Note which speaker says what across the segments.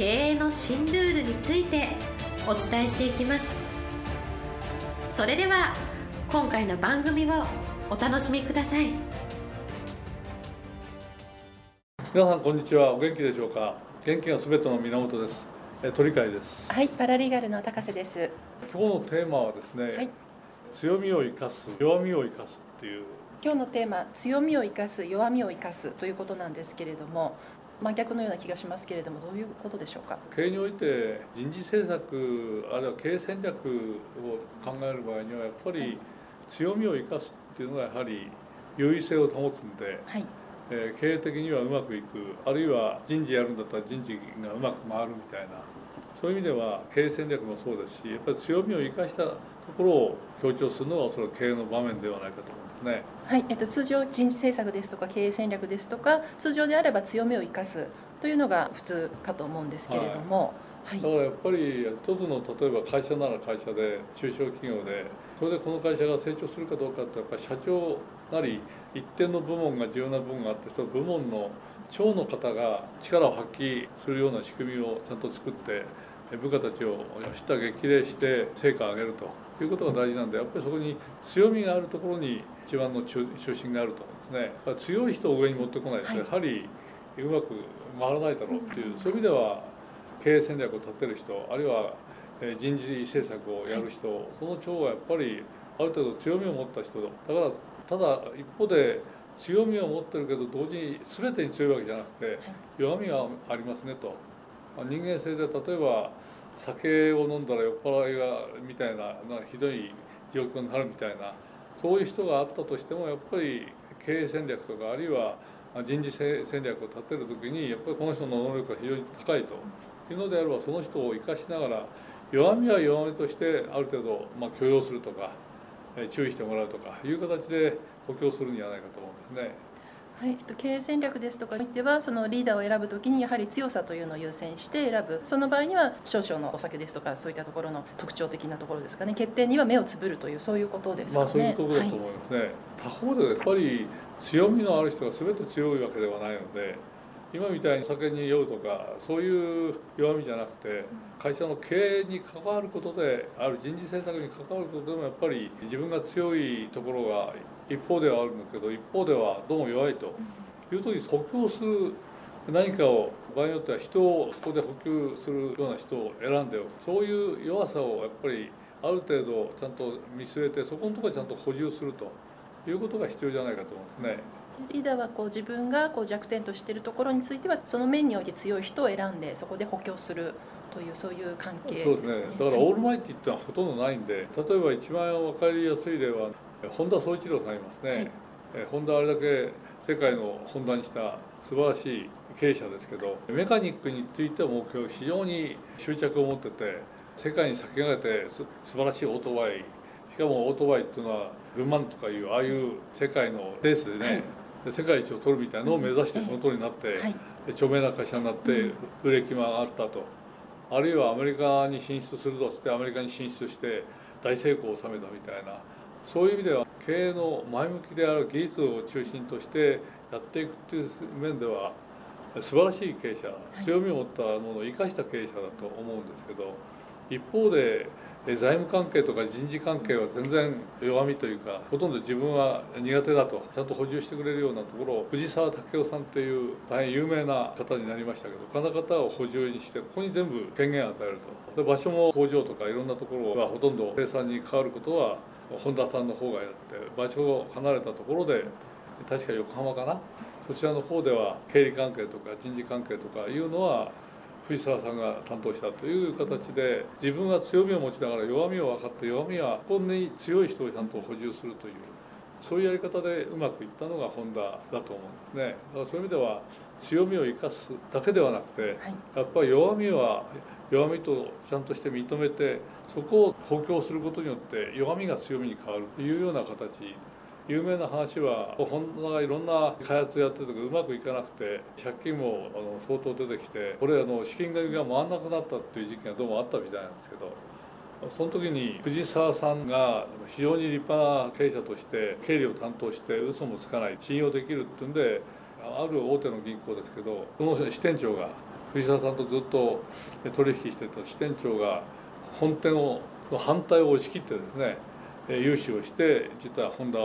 Speaker 1: 経営の新ルールについてお伝えしていきます。それでは今回の番組をお楽しみください。
Speaker 2: 皆さんこんにちは。お元気でしょうか？元気がすべての源です。え鳥飼です。
Speaker 3: はい、パラリーガルの高瀬です。
Speaker 2: 今日のテーマはですね、
Speaker 3: はい。
Speaker 2: 強みを生かす弱みを生かすっていう。
Speaker 3: 今日のテーマ、強みを生かす、弱みを生かすということなんですけれども、真逆のような気がしますけれども、どういうことでしょうか？
Speaker 2: 経営において人事政策あるいは経営戦略を考える場合にはやっぱり強みを生かすっていうのがやはり優位性を保つんで、
Speaker 3: はい、
Speaker 2: えー経営的にはうまくいくあるいは人事やるんだったら人事がうまく回るみたいなそういう意味では経営戦略もそうですしやっぱり強みを生かしたところを強調するのがおそらく経営の場面ではないかと思うんですね。
Speaker 3: はい、えっと、通常人事政策ですとか、経営戦略ですとか、通常であれば強みを生かすというのが普通かと思うんですけれども。はい
Speaker 2: だからやっぱり一つの例えば会社なら会社で中小企業でそれでこの会社が成長するかどうかってやっぱり社長なり一定の部門が重要な部門があってその部門の長の方が力を発揮するような仕組みをちゃんと作って部下たちをした激励して成果を上げるということが大事なんでやっぱりそこに強みがあるところに一番の中中心があると思うんですね。強い人を上に持ってこないとやはりうまく回らないだろうっていうそういう意味では経営戦略を立てる人あるいはえー人事政策をやる人、その長はやっぱりある程度強みを持った人だ。からただ一方で強みを持ってるけど同時に全てに強いわけじゃなくて弱みがありますねと。まあ人間性で例えば酒を飲んだら酔っ払いがみたいななひどい状況になるみたいなそういう人があったとしてもやっぱり経営戦略とかあるいはあ人事戦略を立てる時にやっぱりこの人の能力が非常に高いというのであればその人を生かしながら弱みは弱みとしてある程度、まあ、許容するとかえー注意してもらうとかいう形で補強するんじゃないかと思うんですね。
Speaker 3: はい、えっと経営戦略ですとかにおいてはそのリーダーを選ぶときにやはり強さというのを優先して選ぶその場合には少々のお酒ですとかそういったところの特徴的なところですかね決定には目をつぶるというそういうことですかね。
Speaker 2: まあそういうところだと思いますね。他方でやっぱり強みのある人が全て強いわけではないので今みたいに酒に酔うとかそういう弱みじゃなくて会社の経営に関わることである人事政策に関わることでもやっぱり自分が強いところが一方ではあるんだけど一方ではどうも弱いという時に補強する何かを場合によっては人をそこで補給するような人を選んでおくそういう弱さをやっぱりある程度ちゃんと見据えてそこのところちゃんと補充するということが必要じゃないかと思うんですね。
Speaker 3: リーダーはこう自分がこう弱点としているところについてはその面において強い人を選んでそこで補強するというそういう関係ですね。
Speaker 2: そうですね。だからオールマイティってのはほとんどないんで例えば一番分かりやすい例は本田宗一郎さんいますね、
Speaker 3: はい。
Speaker 2: え本田あれだけ世界の本田にした素晴らしい経営者ですけどメカニックについてはもう非常に執着を持ってて世界に先駆けてす素晴らしいオートバイ。しかもオートバイっていうのはル・マンとかいうああいう世界のレースでね、
Speaker 3: はい
Speaker 2: で世界一を取るみたいなのを目指してその通りになって、著名な会社になって売れ行きも上がったと、あるいはアメリカに進出するとっつってアメリカに進出して大成功を収めたみたいな。そういう意味では経営の前向きである技術を中心としてやっていくっていう面では素晴らしい経営者、
Speaker 3: い。
Speaker 2: 強みを持ったものを生かした経営者だと思うんですけど一方でえ財務関係とか人事関係は全然弱みというかほとんど自分は苦手だとちゃんと補充してくれるようなところを藤沢武雄さんっていう大変有名な方になりましたけどこの方を補充にしてここに全部権限を与えると。で場所も工場とかいろんなところがほとんど生産に関わることは本田さんの方がやって場所を離れたところで確か横浜かな？そちらの方では経理関係とか人事関係とかいうのは藤沢さんが担当したという形で自分が強みを持ちながら弱みを分かって弱みはここに強い人をちゃんと補充するというそういうやり方でうまくいったのがホンダだと思うんですね。だからそういう意味では強みを生かすだけではなくて
Speaker 3: はい。
Speaker 2: やっぱり弱みは弱みとちゃんとして認めてそこを補強することによって弱みが強みに変わるというような形有名な話はホンダがいろんな開発やってるけどうまくいかなくて借金もあの相当出てきてこれあの資金繰りが回らなくなったっていう時期がどうもあったみたいなんですけどその時に藤沢さんが非常に立派な経営者として経理を担当して嘘もつかない信用できるっていうんである大手の銀行ですけどその支店長が藤沢さんとずっと取引してた支店長が本店をの反対を押し切ってですね融資をして実はホンダ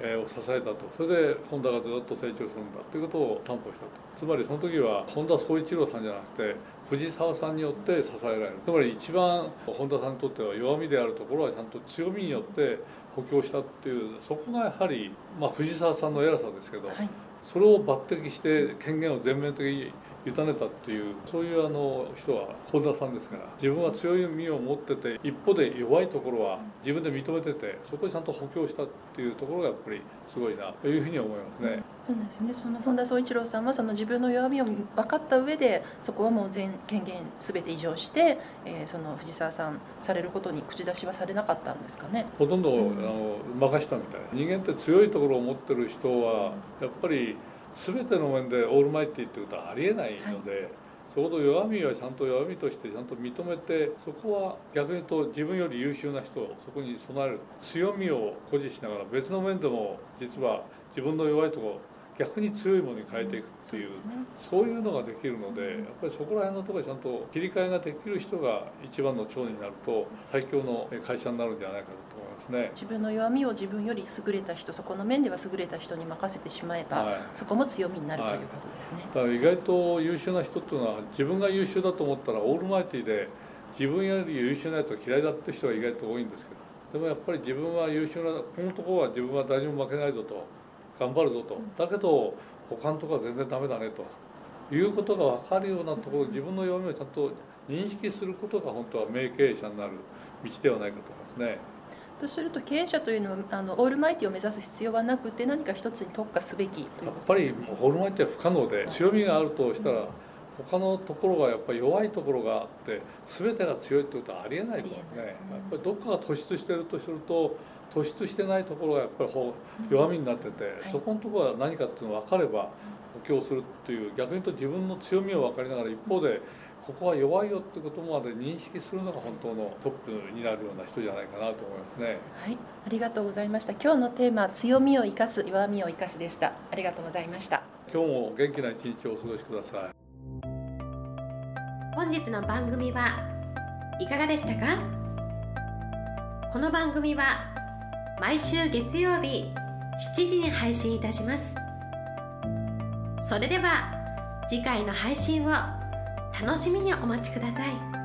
Speaker 2: えーを支えたと。それでホンダがずっと成長するんだということを担保したと。つまりその時は本田宗一郎さんじゃなくて藤沢さんによって支えられる。つまり一番本田さんにとっては弱みであるところはちゃんと強みによって補強したっていうそこがやはり、まあ、藤沢さんの偉さですけど、
Speaker 3: はい。
Speaker 2: それを抜擢して権限を全面的に委ねたっていうそういうあの人は本田さんですから自分は強い身を持ってて一方で弱いところは自分で認めててそこをちゃんと補強したっていうところがやっぱりすごいなというふうに思いますね。
Speaker 3: そうなんですね。その本田宗一郎さんはその自分の弱みを分かった上でそこはもう全権限すべて移譲して、えーその藤沢さんされることに口出しはされなかったんですかね。
Speaker 2: ほとんど、
Speaker 3: うん
Speaker 2: あの任したみたい人間って強いところを持ってる人はやっぱり全ての面でオールマイティっていうことはありえないので、そこの弱みはちゃんと弱みとしてちゃんと認めてそこは逆に言うと自分より優秀な人をそこに備える強みを誇示しながら別の面でも実は自分の弱いところ逆に強いものに変えていくっていう
Speaker 3: ですね。
Speaker 2: そういうのができるのでやっぱりそこら辺のところでちゃんと切り替えができる人が一番の長になると最強の会社になるんじゃないかと思いますね。
Speaker 3: 自分の弱みを自分より優れた人、そこの面では優れた人に任せてしまえば、
Speaker 2: はい
Speaker 3: そこも強みになるということですね。
Speaker 2: だから意外と優秀な人っていうのは自分が優秀だと思ったらオールマイティで自分より優秀なやつが嫌いだって人が意外と多いんですけどでもやっぱり自分は優秀なこのところは自分は誰にも負けないぞと頑張るぞとだけど他のところは全然ダメだねということが分かるようなところ自分の弱みをちゃんと認識することが本当は名経営者になる道ではないかと思いますね。
Speaker 3: とすると経営者というのはあのオールマイティを目指す必要はなくて何か一つに特化すべき
Speaker 2: やっぱり
Speaker 3: ですね
Speaker 2: ホルマイって不可能で強みがあるとしたら他のところがやっぱり弱いところがあって全てが強いってことはありえないですね。やっぱりどっかが突出してるとすると突出してないところがやっぱりほ弱みになってて、
Speaker 3: はい。
Speaker 2: そこのところは何かっていうのが分かれば補強するっていう逆に言うと自分の強みを分かりながら一方でここは弱いよってことまで認識するのが本当のトップになるような人じゃないかなと思いますね。
Speaker 3: はい、ありがとうございました。今日のテーマ強みを生かす、弱みを生かすでした。ありがとうございました。
Speaker 2: 今日も元気な一日をお過ごしください。
Speaker 1: 本日の番組はいかがでしたか？この番組は毎週月曜日7時に配信いたしますそれでは次回の配信を楽しみにお待ちください。